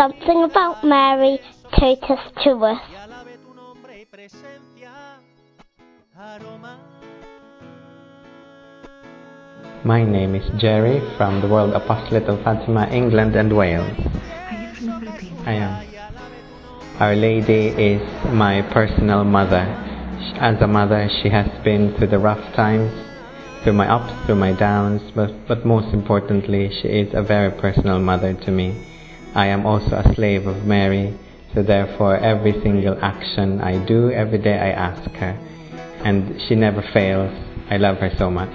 something about Mary taught us to us. My name is Gerry from the World Apostolate of Fatima, England and Wales. Are you from the Philippines? I am. Our Lady is my personal mother. As a mother, she has been through the rough times, through my ups, through my downs, but, but most importantly, she is a very personal mother to me. I am also a slave of Mary, so therefore every single action I do, every day I ask her. And she never fails. I love her so much.